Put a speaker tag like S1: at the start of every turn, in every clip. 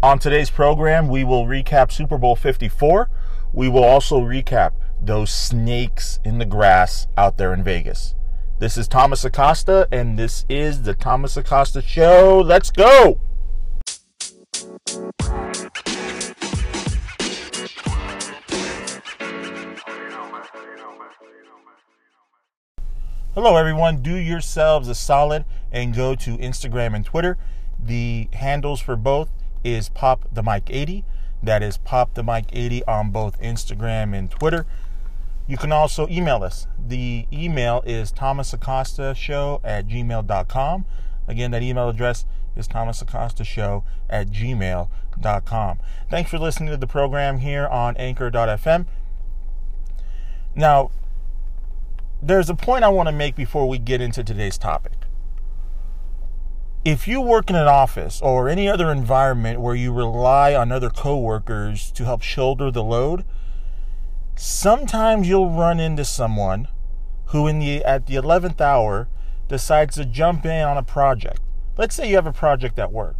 S1: On today's program, we will recap Super Bowl 54. We will also recap those snakes in the grass out there in Vegas. This is Thomas Acosta, and this is the Thomas Acosta Show. Let's go! Hello, everyone. Do yourselves a solid and go to Instagram and Twitter. The handles for both is Pop the Mic 80. That is Pop the Mic 80 on both Instagram and Twitter. You can also email us. The email is thomasacosta at gmail.com. Again, that email address is thomasacosta at gmail.com. Thanks for listening to the program here on anchor.fm. Now, there's a point I want to make before we get into today's topic if you work in an office or any other environment where you rely on other coworkers to help shoulder the load, sometimes you'll run into someone who in the at the 11th hour decides to jump in on a project. Let's say you have a project at work.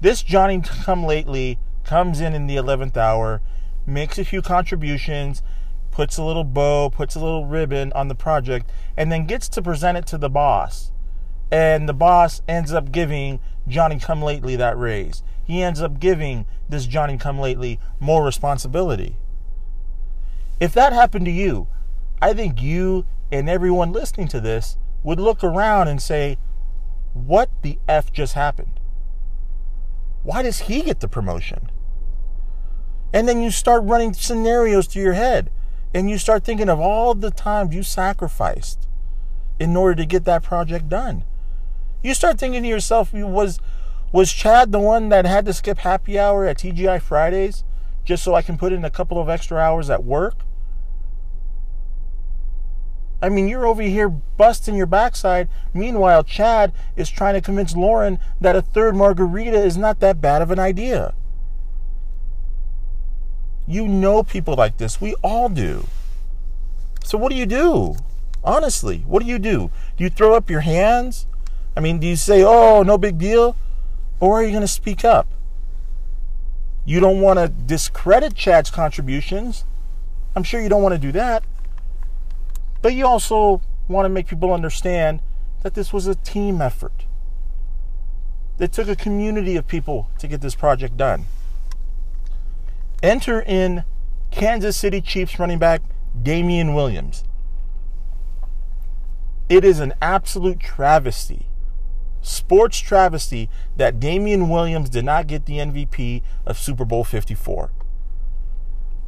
S1: This Johnny come lately comes in in the 11th hour, makes a few contributions, puts a little bow, puts a little ribbon on the project, and then gets to present it to the boss and the boss ends up giving Johnny Come Lately that raise. He ends up giving this Johnny Come Lately more responsibility. If that happened to you, I think you and everyone listening to this would look around and say, What the F just happened? Why does he get the promotion? And then you start running scenarios through your head and you start thinking of all the times you sacrificed in order to get that project done. You start thinking to yourself, was was Chad the one that had to skip happy hour at TGI Fridays just so I can put in a couple of extra hours at work? I mean, you're over here busting your backside. Meanwhile, Chad is trying to convince Lauren that a third margarita is not that bad of an idea. You know people like this. We all do. So, what do you do? Honestly, what do you do? Do you throw up your hands? I mean, do you say, oh, no big deal? Or are you going to speak up? You don't want to discredit Chad's contributions. I'm sure you don't want to do that. But you also want to make people understand that this was a team effort. It took a community of people to get this project done. Enter in Kansas City Chiefs running back Damien Williams. It is an absolute travesty sports travesty that Damien Williams did not get the MVP of Super Bowl 54.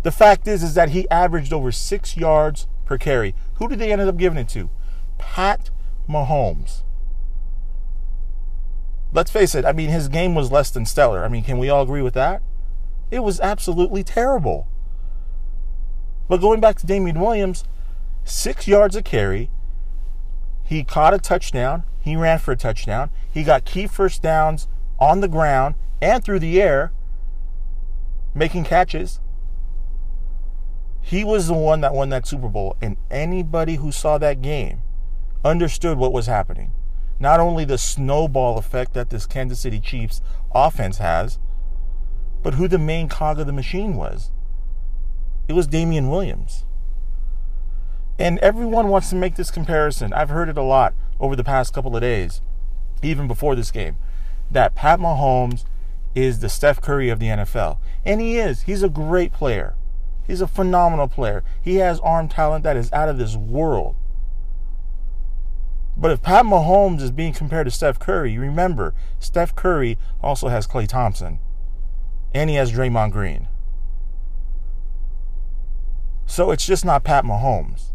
S1: The fact is, is that he averaged over six yards per carry. Who did they end up giving it to? Pat Mahomes. Let's face it, I mean, his game was less than stellar. I mean, can we all agree with that? It was absolutely terrible. But going back to Damien Williams, six yards a carry, he caught a touchdown. He ran for a touchdown. He got key first downs on the ground and through the air, making catches. He was the one that won that Super Bowl, and anybody who saw that game understood what was happening. Not only the snowball effect that this Kansas City Chiefs offense has, but who the main cog of the machine was. It was Damien Williams. And everyone wants to make this comparison. I've heard it a lot over the past couple of days, even before this game, that Pat Mahomes is the Steph Curry of the NFL. And he is. He's a great player. He's a phenomenal player. He has arm talent that is out of this world. But if Pat Mahomes is being compared to Steph Curry, remember, Steph Curry also has Klay Thompson. And he has Draymond Green. So it's just not Pat Mahomes.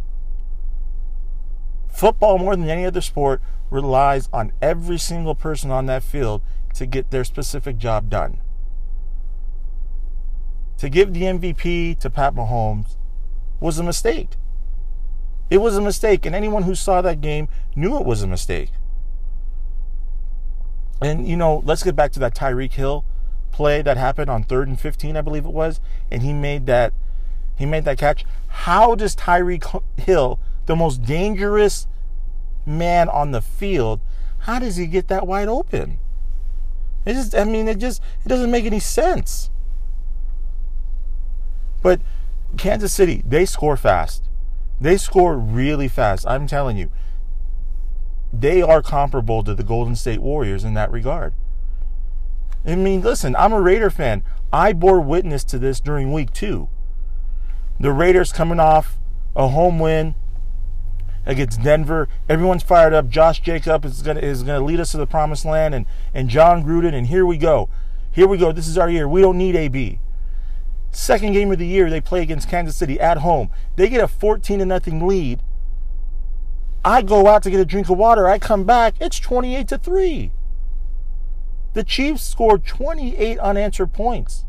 S1: Football, more than any other sport, relies on every single person on that field to get their specific job done. To give the MVP to Pat Mahomes was a mistake. It was a mistake, and anyone who saw that game knew it was a mistake. And, you know, let's get back to that Tyreek Hill play that happened on third and 15, I believe it was, and he made that he made that catch. How does Tyreek Hill the most dangerous man on the field, how does he get that wide open? It just, I mean, it just, it doesn't make any sense. But Kansas City, they score fast. They score really fast. I'm telling you, they are comparable to the Golden State Warriors in that regard. I mean, listen, I'm a Raider fan. I bore witness to this during week two. The Raiders coming off a home win against Denver. Everyone's fired up. Josh Jacob is gonna is gonna lead us to the promised land, and and Jon Gruden, and here we go, here we go. This is our year. We don't need AB. Second game of the year, they play against Kansas City at home. They get a 14 to nothing lead. I go out to get a drink of water. I come back. It's 28 to 3. The Chiefs scored 28 unanswered points.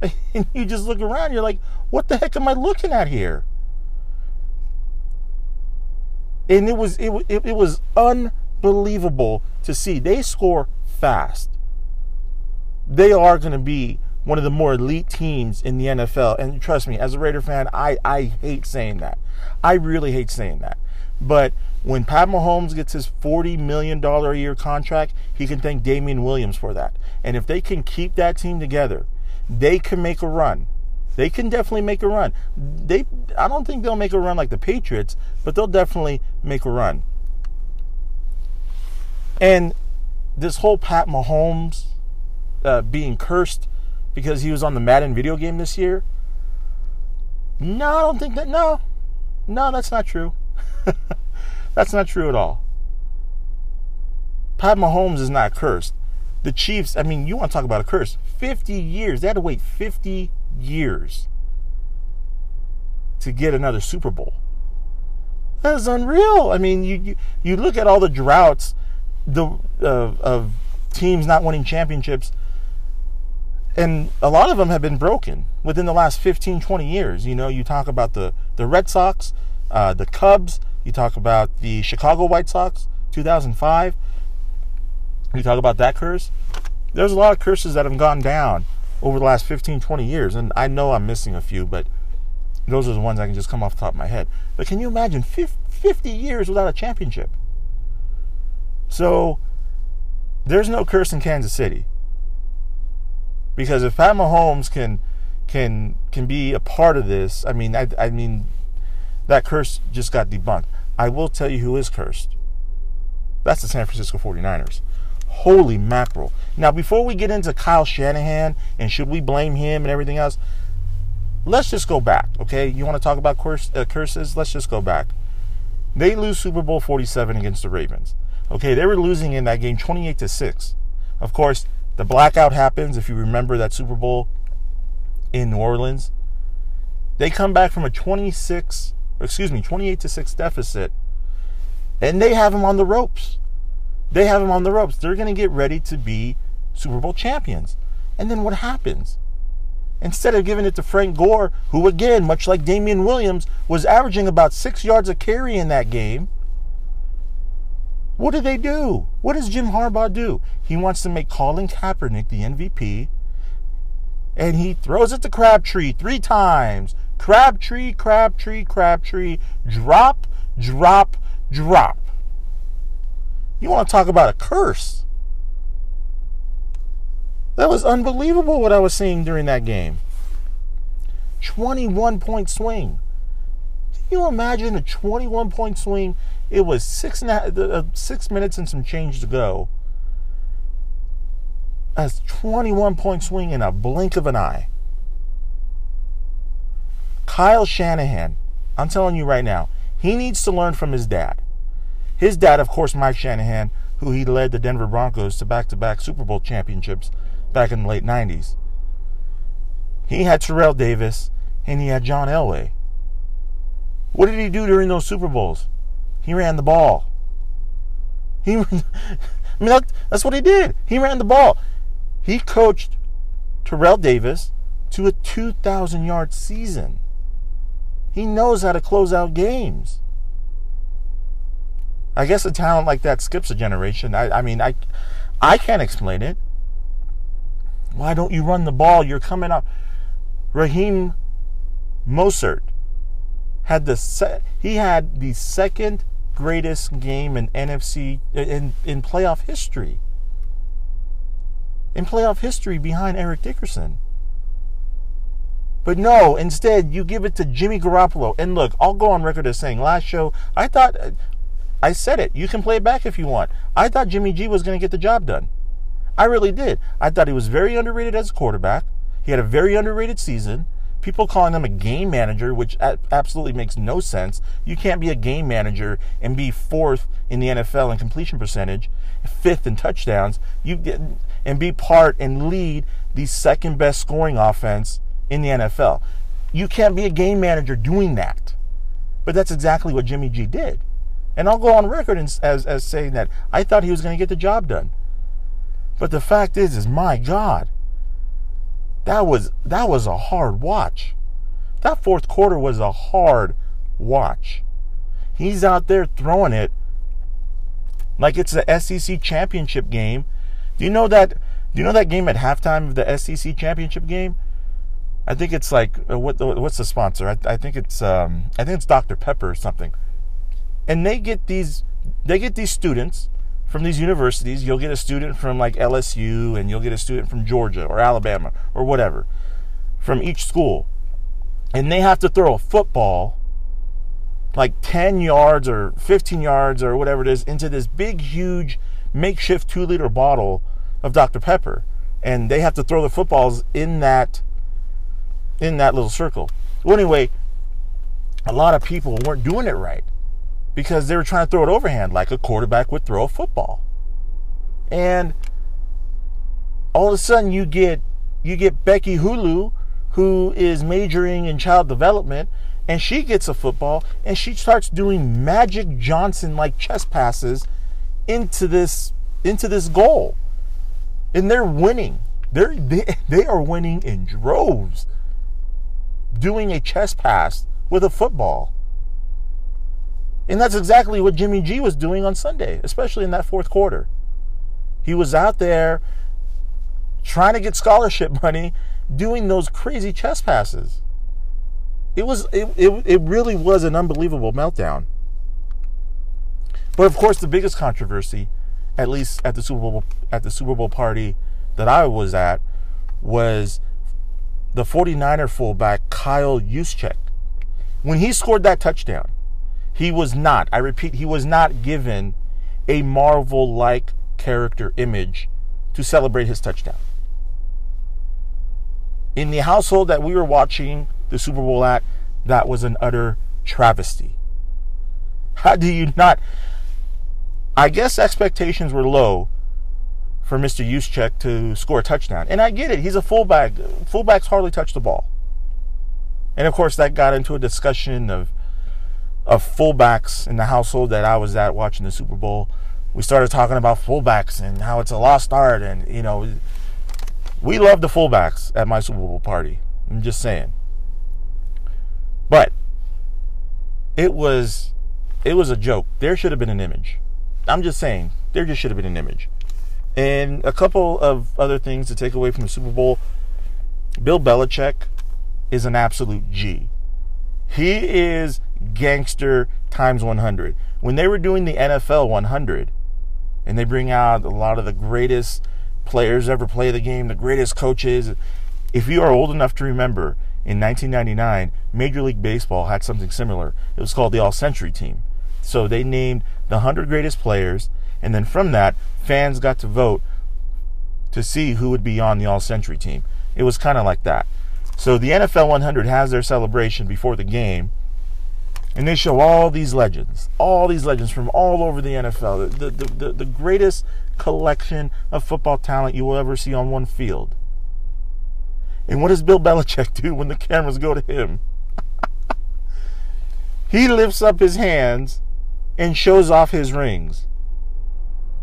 S1: And you just look around, you're like, what the heck am I looking at here? And it was it, it, it was unbelievable to see. They score fast. They are going to be one of the more elite teams in the NFL. And trust me, as a Raider fan, I, I hate saying that. I really hate saying that. But when Pat Mahomes gets his $40 million a year contract, he can thank Damien Williams for that. And if they can keep that team together, they can make a run. They can definitely make a run. They I don't think they'll make a run like the Patriots, but they'll definitely make a run. And this whole Pat Mahomes uh, being cursed because he was on the Madden video game this year. No, I don't think that. No, no, that's not true. That's not true at all. Pat Mahomes is not cursed. The Chiefs, I mean, you want to talk about a curse. 50 years. They had to wait 50 years to get another Super Bowl. That is unreal. I mean, you you, you look at all the droughts the of teams not winning championships and a lot of them have been broken within the last 15 20 years you know you talk about the the red sox uh, the cubs you talk about the Chicago White Sox, 2005. You talk about that curse. There's a lot of curses that have gone down over the last 15, 20 years. And I know I'm missing a few, but those are the ones I can just come off the top of my head. But can you imagine 50 years without a championship? So there's no curse in Kansas City. Because if Pat Mahomes can can can be a part of this, I mean I, I mean that curse just got debunked. I will tell you who is cursed. That's the San Francisco 49ers. Holy mackerel. Now, before we get into Kyle Shanahan and should we blame him and everything else, let's just go back, okay? You want to talk about curse, uh, curses? Let's just go back. They lose Super Bowl 47 against the Ravens. Okay, they were losing in that game 28 to 6. Of course, the blackout happens if you remember that Super Bowl in New Orleans. They come back from a 26 excuse me, 28 to 6 deficit. And they have them on the ropes. They have them on the ropes. They're going to get ready to be Super Bowl champions. And then what happens? Instead of giving it to Frank Gore, who again, much like Damien Williams, was averaging about six yards a carry in that game, what do they do? What does Jim Harbaugh do? He wants to make Colin Kaepernick the MVP, and he throws it to Crabtree three times. Crabtree, Crabtree, Crabtree, drop, drop, drop. You want to talk about a curse? That was unbelievable what I was seeing during that game. 21 point swing. Can you imagine a 21 point swing? It was six, uh, minutes and some change to go. A 21 point swing in a blink of an eye. Kyle Shanahan, I'm telling you right now, he needs to learn from his dad. His dad, of course, Mike Shanahan, who he led the Denver Broncos to back to back Super Bowl championships back in the late 90s. He had Terrell Davis and he had John Elway. What did he do during those Super Bowls? He ran the ball. He, I mean, that, that's what he did. He ran the ball. He coached Terrell Davis to a 2,000 yard season. He knows how to close out games. I guess a talent like that skips a generation. I, I mean, I, I can't explain it. Why don't you run the ball? You're coming up. Raheem Mostert had the se- he had the second greatest game in NFC in in playoff history. in playoff history behind Eric Dickerson. But no, instead you give it to Jimmy Garoppolo. And look, I'll go on record as saying last show I thought uh, I said it. You can play it back if you want. I thought Jimmy G was going to get the job done. I really did. I thought he was very underrated as a quarterback. He had a very underrated season. People calling him a game manager, which absolutely makes no sense. You can't be a game manager and be fourth in the NFL in completion percentage, fifth in touchdowns. You and be part and lead the second best scoring offense in the NFL. You can't be a game manager doing that. But that's exactly what Jimmy G did. And I'll go on record as, as saying that I thought he was going to get the job done. But the fact is, is my God, that was that was a hard watch. That fourth quarter was a hard watch. He's out there throwing it like it's the SEC championship game. Do you know that? Do you know that game at halftime of the SEC championship game? I think it's like uh, what what's the sponsor? I, I think it's um, I think it's Dr Pepper or something. And they get these they get these students from these universities. You'll get a student from like LSU, and you'll get a student from Georgia or Alabama or whatever from each school, and they have to throw a football like 10 yards or 15 yards or whatever it is into this big, huge makeshift two liter bottle of Dr. Pepper. And they have to throw the footballs in that in that little circle. Well, anyway, a lot of people weren't doing it right because they were trying to throw it overhand like a quarterback would throw a football. And all of a sudden you get you get Becky Hulu who is majoring in child development and she gets a football and she starts doing Magic Johnson like chest passes into this into this goal. And they're winning. They're they, they are winning in droves doing a chest pass with a football. And that's exactly what Jimmy G was doing on Sunday, especially in that fourth quarter. He was out there trying to get scholarship money doing those crazy chest passes. It was it, it, it really was an unbelievable meltdown. But of course the biggest controversy, at least at the Super Bowl at the Super Bowl party that I was at, was the 49er fullback Kyle Juszczyk. When he scored that touchdown, he was not, I repeat, he was not given a Marvel like character image to celebrate his touchdown. In the household that we were watching the Super Bowl at, that was an utter travesty. How do you not? I guess expectations were low for Mr. Juszczyk to score a touchdown. And I get it. He's a fullback. Fullbacks hardly touch the ball. And of course, that got into a discussion of of fullbacks in the household that I was at watching the Super Bowl. We started talking about fullbacks and how it's a lost art, and you know, we love the fullbacks at my Super Bowl party. I'm just saying. But it was it was a joke. There should have been an image. I'm just saying, there just should have been an image. And a couple of other things to take away from the Super Bowl. Bill Belichick is an absolute G. He is gangster times 100. When they were doing the NFL 100, and they bring out a lot of the greatest players ever play the game, the greatest coaches. If you are old enough to remember, in 1999, Major League Baseball had something similar. It was called the All Century Team. So they named the 100 greatest players, and then from that, fans got to vote to see who would be on the All Century Team. It was kind of like that. So the NFL 100 has their celebration before the game, and they show all these legends, all these legends from all over the NFL, the, the, the, the greatest collection of football talent you will ever see on one field. And what does Bill Belichick do when the cameras go to him? he lifts up his hands and shows off his rings.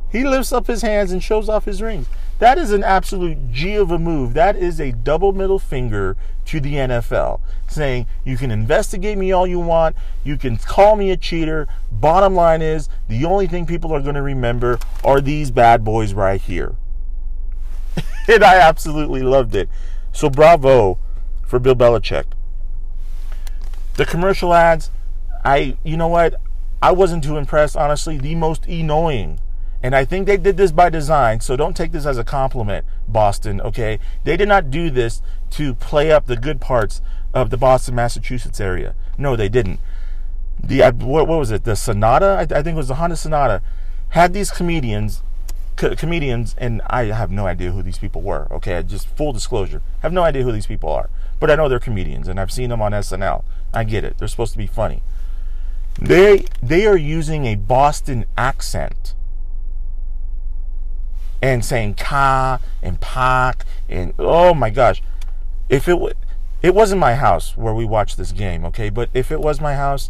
S1: He lifts up his hands and shows off his rings. That is an absolute G of a move. That is a double middle finger to the NFL saying, you can investigate me all you want, you can call me a cheater. Bottom line is, the only thing people are going to remember are these bad boys right here. and I absolutely loved it. So bravo for Bill Belichick. The commercial ads, I, you know what? I wasn't too impressed, honestly. The most annoying And I think they did this by design, so don't take this as a compliment, Boston, okay? They did not do this to play up the good parts of the Boston, Massachusetts area. No, they didn't. The what, what was it? The Sonata, I, I, think it was the Honda Sonata, had these comedians, co- comedians, and I have no idea who these people were. Okay, just full disclosure, have no idea who these people are, but I know they're comedians, and I've seen them on SNL. I get it; they're supposed to be funny. They they are using a Boston accent and saying ka and pak and oh my gosh. If it it wasn't my house where we watched this game okay? But if it was my house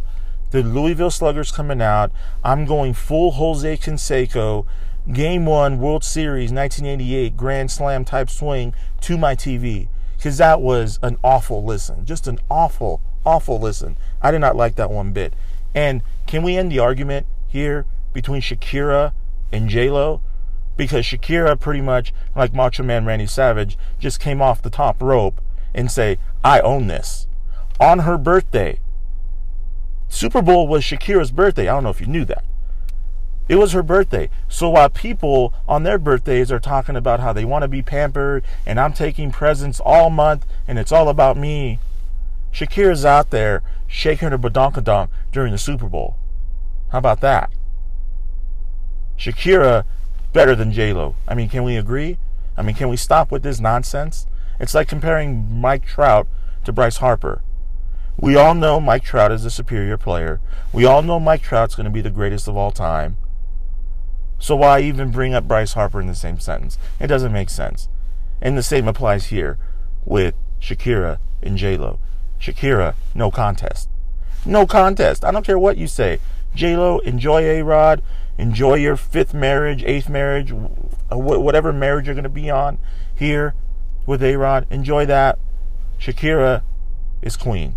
S1: the Louisville Sluggers coming out I'm going full Jose Canseco game 1 World Series 1988 Grand Slam type swing to my TV cuz that was an awful listen just an awful awful listen. I did not like that one bit. And can we end the argument here between Shakira and J-Lo because Shakira pretty much, like Macho Man Randy Savage, just came off the top rope and say, I own this. On her birthday. Super Bowl was Shakira's birthday. I don't know if you knew that. It was her birthday. So while people on their birthdays are talking about how they want to be pampered and I'm taking presents all month and it's all about me, Shakira's out there shaking her badonkadonk during the Super Bowl. How about that? Shakira better than J Lo. I mean, can we agree? I mean, can we stop with this nonsense? It's like comparing Mike Trout to Bryce Harper. We all know Mike Trout is a superior player. We all know Mike Trout's going to be the greatest of all time. So why even bring up Bryce Harper in the same sentence? It doesn't make sense. And the same applies here with Shakira and J Lo. Shakira, no contest. No contest. I don't care what you say. J Lo, enjoy A Rod enjoy your fifth marriage, eighth marriage, uh, whatever marriage you're going to be on here with A Rod. Enjoy that. Shakira is queen.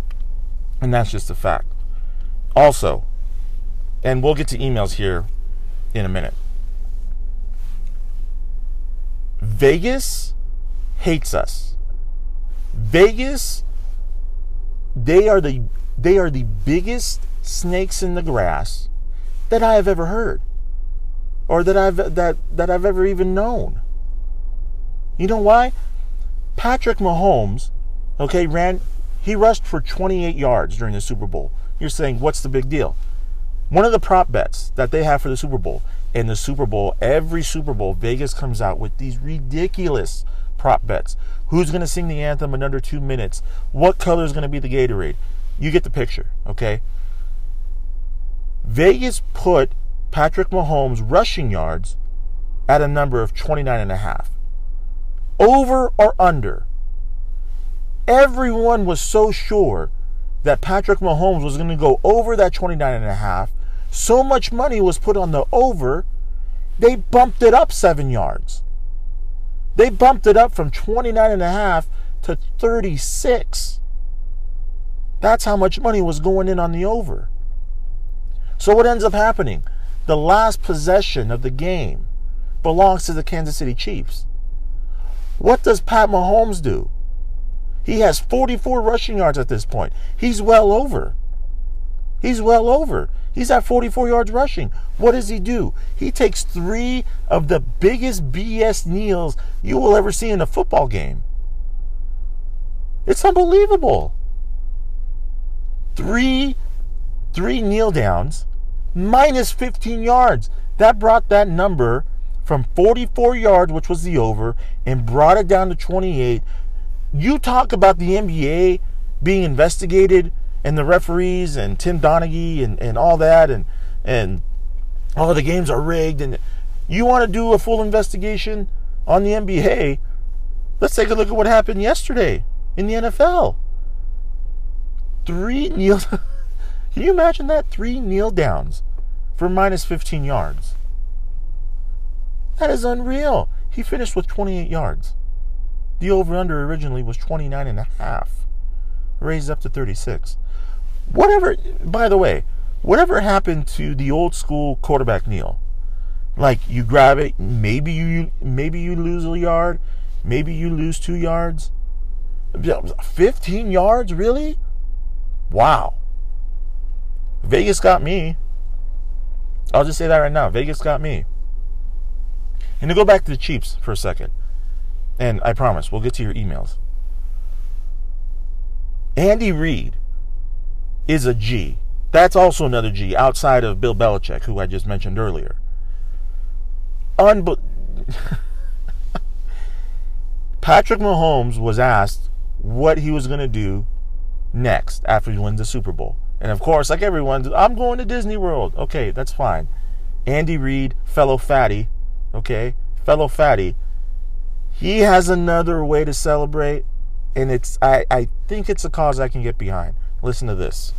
S1: And that's just a fact. Also, and we'll get to emails here in a minute. Vegas hates us. Vegas they are the they are the biggest snakes in the grass that I have ever heard or that I've that that I've ever even known. You know why? Patrick Mahomes, okay, ran he rushed for 28 yards during the Super Bowl. You're saying what's the big deal? One of the prop bets that they have for the Super Bowl, in the Super Bowl, every Super Bowl, Vegas comes out with these ridiculous prop bets. Who's going to sing the anthem in under two minutes? What color is going to be the Gatorade? You get the picture, okay? Vegas put Patrick Mahomes' rushing yards at a number of 29 and a half. Over or under. Everyone was so sure that Patrick Mahomes was going to go over that 29 and a half. So much money was put on the over, they bumped it up 7 yards. They bumped it up from 29 and a half to 36. That's how much money was going in on the over. So what ends up happening? The last possession of the game belongs to the Kansas City Chiefs. What does Pat Mahomes do? He has 44 rushing yards at this point. He's well over. He's well over. He's at 44 yards rushing. What does he do? He takes three of the biggest BS kneels you will ever see in a football game. It's unbelievable. Three, three kneel downs minus 15 yards. That brought that number from 44 yards, which was the over, and brought it down to 28. You talk about the NBA being investigated and the referees and Tim Donaghy and, and all that and and all the games are rigged and you want to do a full investigation on the NBA, let's take a look at what happened yesterday in the NFL. Three kneel Can you imagine that? Three kneel downs for minus 15 yards. That is unreal. He finished with 28 yards. The over under originally was 29 and a half, raised up to 36. Whatever, by the way, whatever happened to the old school quarterback kneel? Like you grab it, maybe you maybe you lose a yard, maybe you lose 2 yards. 15 yards, really? Wow. Vegas got me. I'll just say that right now. Vegas got me. And to go back to the Chiefs for a second, and I promise we'll get to your emails. Andy Reid is a G. That's also another G outside of Bill Belichick, who I just mentioned earlier. Unbe- Patrick Mahomes was asked what he was going to do next after he wins the Super Bowl. And of course, like everyone, I'm going to Disney World. Okay, that's fine. Andy Reid, fellow fatty, okay, fellow fatty, he has another way to celebrate, and it's I, I think it's a cause I can get behind. Listen to this.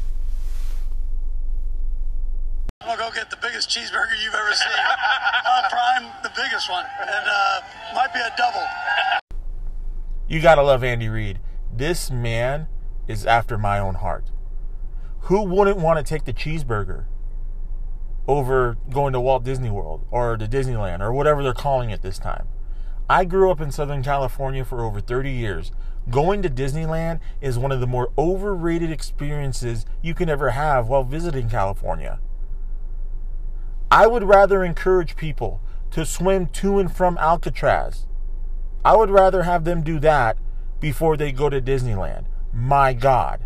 S2: I'm gonna go get the biggest cheeseburger you've ever seen. uh, prime, the biggest one, and uh, might be a double.
S1: You gotta love Andy Reid. This man is after my own heart. Who wouldn't want to take the cheeseburger over going to Walt Disney World or to Disneyland or whatever they're calling it this time? I grew up in Southern California for over 30 years. Going to Disneyland is one of the more overrated experiences you can ever have while visiting California. I would rather encourage people to swim to and from Alcatraz. I would rather have them do that before they go to Disneyland. My God.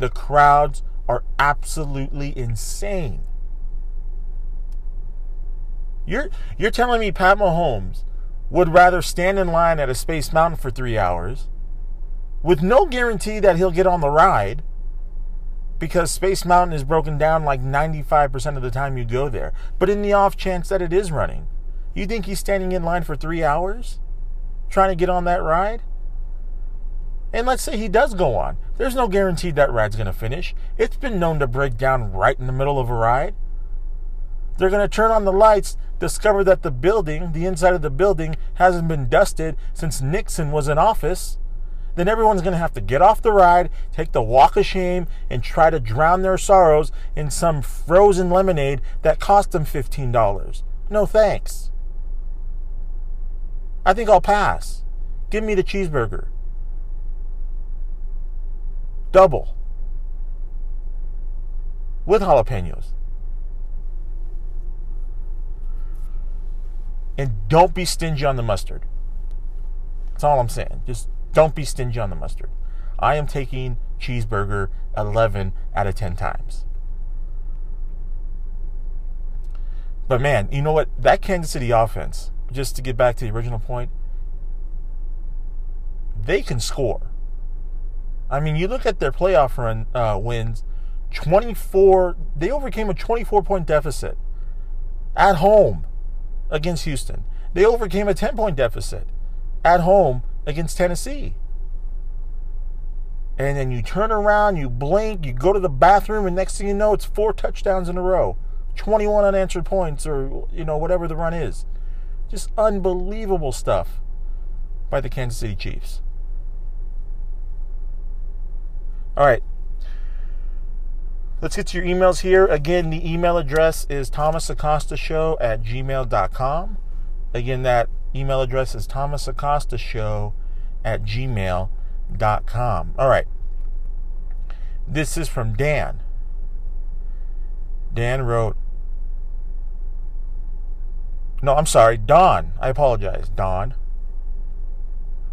S1: The crowds are absolutely insane. You're you're telling me Pat Mahomes would rather stand in line at a Space Mountain for three hours with no guarantee that he'll get on the ride because Space Mountain is broken down like 95% of the time you go there. But in the off chance that it is running, you think he's standing in line for three hours trying to get on that ride? And let's say he does go on. There's no guarantee that ride's going to finish. It's been known to break down right in the middle of a ride. They're going to turn on the lights, discover that the building, the inside of the building, hasn't been dusted since Nixon was in office. Then everyone's going to have to get off the ride, take the walk of shame, and try to drown their sorrows in some frozen lemonade that cost them $15. No thanks. I think I'll pass. Give me the cheeseburger. Double. With jalapenos. And don't be stingy on the mustard. That's all I'm saying. Just don't be stingy on the mustard. I am taking cheeseburger 11 out of 10 times. But man, you know what? That Kansas City offense, just to get back to the original point, they can score. I mean, you look at their playoff run uh, wins, 24, they overcame a 24 point deficit at home against Houston. They overcame a 10 point deficit at home against Tennessee. And then you turn around, you blink, you go to the bathroom, and next thing you know, it's four touchdowns in a row, 21 unanswered points, or, you know, whatever the run is. Just unbelievable stuff by the Kansas City Chiefs. All right. Let's get to your emails here. Again, the email address is thomasacostashow at gmail.com. Again, that email address is thomasacostashow at gmail.com. All right. This is from Dan. Dan wrote, no, I'm sorry, Don. I apologize, Don.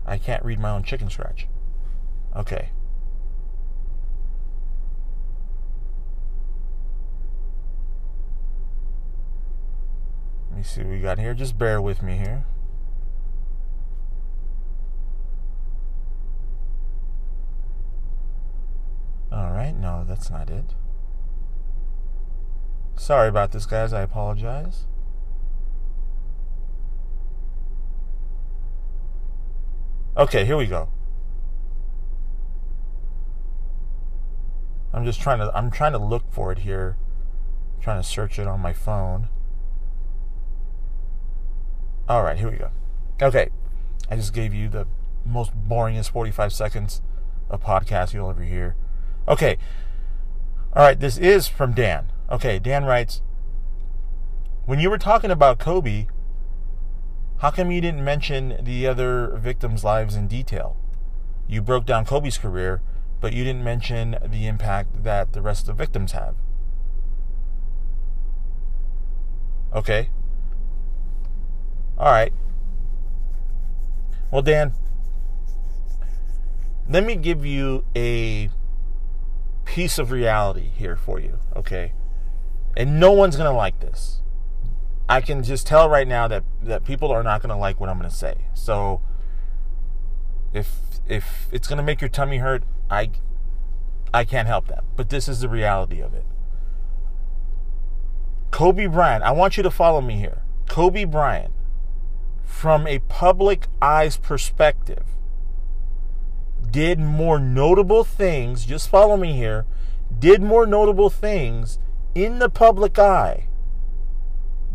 S1: I can't read my own chicken scratch. Okay. Me see what we got here. Just bear with me here. All right, no, that's not it. Sorry about this, guys. I apologize. Okay, here we go. I'm just trying to I'm trying to look for it here. I'm trying to search it on my phone. All right, here we go. Okay, I just gave you the most boringest 45 seconds of podcast you'll ever hear. Okay, all right, this is from Dan. Okay, Dan writes When you were talking about Kobe, how come you didn't mention the other victims' lives in detail? You broke down Kobe's career, but you didn't mention the impact that the rest of the victims have. Okay, All right. Well, Dan, let me give you a piece of reality here for you, okay? And no one's going to like this. I can just tell right now that that people are not going to like what I'm going to say. So if if it's going to make your tummy hurt, I I can't help that. But this is the reality of it. Kobe Bryant, I want you to follow me here. Kobe Bryant from a public eye's perspective did more notable things, just follow me here, did more notable things in the public eye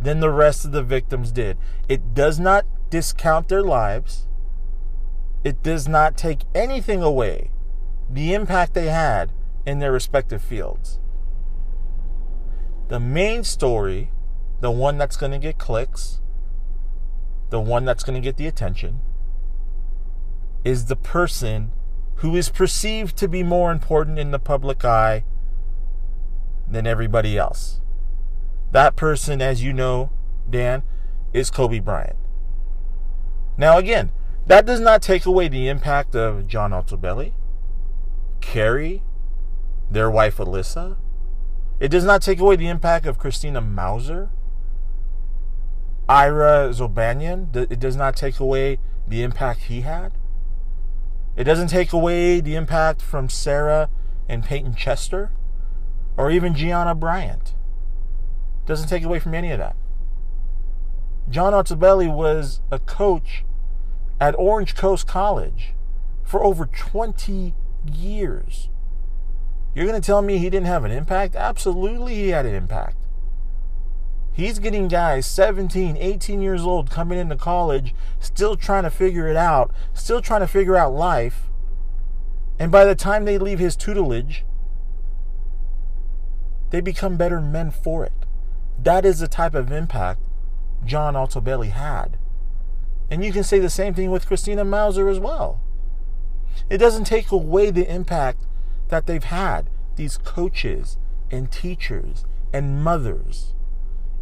S1: than the rest of the victims did. It does not discount their lives. It does not take anything away the impact they had in their respective fields. The main story, the one that's going to get clicks, the one that's going to get the attention, is the person who is perceived to be more important in the public eye than everybody else. That person, as you know, Dan, is Kobe Bryant. Now, again, that does not take away the impact of John Altobelli, Keri, their wife Alyssa. It does not take away the impact of Christina Mauser, Ira Zobanyan. It does not take away the impact he had. It doesn't take away the impact from Sarah and Payton Chester or even Gianna Bryant. It Doesn't take away from any of that. John Altobelli was a coach at Orange Coast College for over 20 years. You're going to tell me he didn't have an impact? Absolutely, he had an impact. He's getting guys 17, 18 years old coming into college, still trying to figure it out, still trying to figure out life. And by the time they leave his tutelage, they become better men for it. That is the type of impact John Altobelli had. And you can say the same thing with Christina Mauser as well. It doesn't take away the impact that they've had, these coaches and teachers and mothers,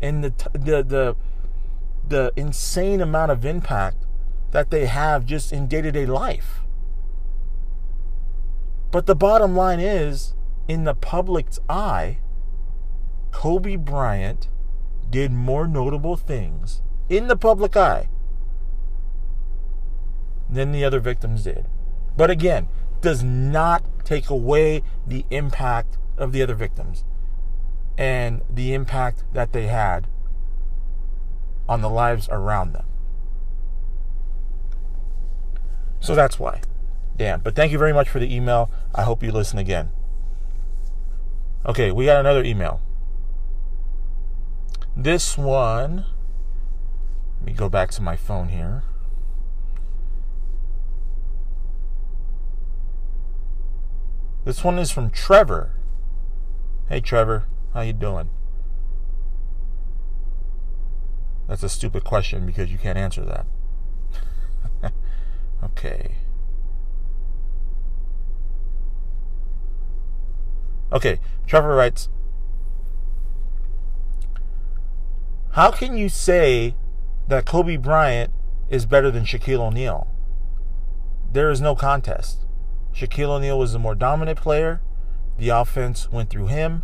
S1: and the, the, the, the insane amount of impact that they have just in day to day life. But the bottom line is, in the public's eye, Kobe Bryant did more notable things in the public eye than the other victims did. But again, does not take away the impact of the other victims and the impact that they had on the lives around them. So that's why. Dan. But thank you very much for the email. I hope you listen again. Okay, we got another email. This one, let me go back to my phone here. This one is from Trevor. Hey Trevor, how you doing? That's a stupid question because you can't answer that. okay. Okay, Trevor writes How can you say that Kobe Bryant is better than Shaquille O'Neal? There is no contest. Shaquille O'Neal was the more dominant player. The offense went through him.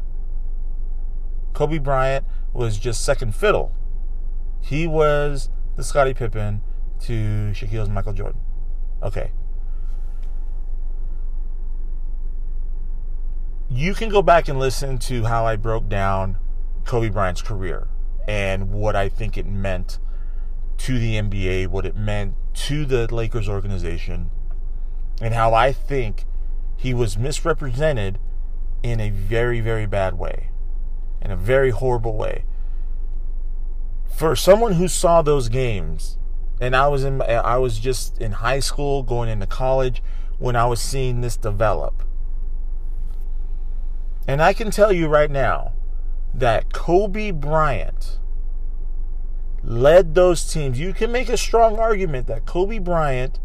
S1: Kobe Bryant was just second fiddle. He was the Scottie Pippen to Shaquille's Michael Jordan. Okay. You can go back and listen to how I broke down Kobe Bryant's career and what I think it meant to the NBA, what it meant to the Lakers organization, and how I think he was misrepresented in a very, very bad way, in a very horrible way. For someone who saw those games, and I was in, I was just in high school, going into college, when I was seeing this develop. And I can tell you right now that Kobe Bryant led those teams. You can make a strong argument that Kobe Bryant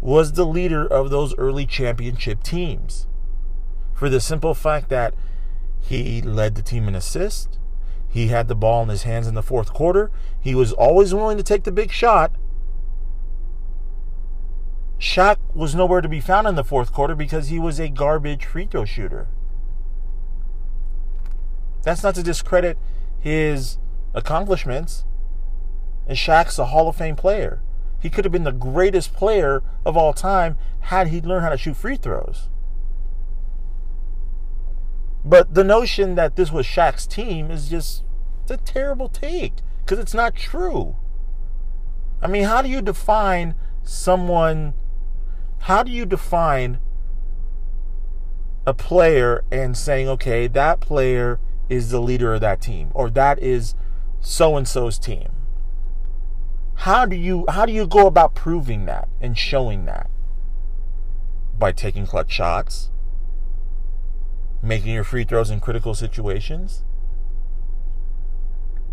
S1: was the leader of those early championship teams for the simple fact that he led the team in assists, He had the ball in his hands in the fourth quarter. He was always willing to take the big shot. Shaq was nowhere to be found in the fourth quarter because he was a garbage free throw shooter. That's not to discredit his accomplishments. And Shaq's a Hall of Fame player. He could have been the greatest player of all time had he learned how to shoot free throws. But the notion that this was Shaq's team is just it's a terrible take because it's not true. I mean, how do you define someone? How do you define a player and saying, okay, that player is the leader of that team or that is so and so's team? How do you how do you go about proving that and showing that? By taking clutch shots, making your free throws in critical situations,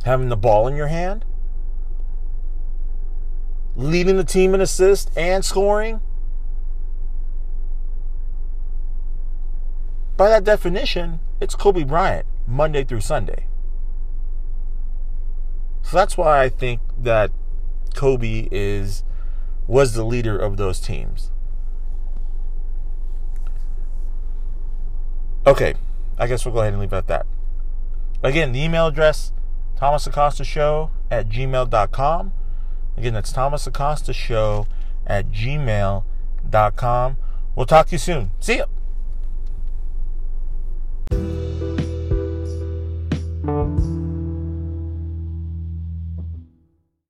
S1: having the ball in your hand, leading the team in assists and scoring. By that definition, it's Kobe Bryant, Monday through Sunday. So that's why I think that Kobe is was the leader of those teams. Okay, I guess we'll go ahead and leave it at that. Again, the email address, Thomas Acosta Show at gmail.com. Again, that's Thomas Acosta Show at gmail.com. We'll talk to you soon. See ya.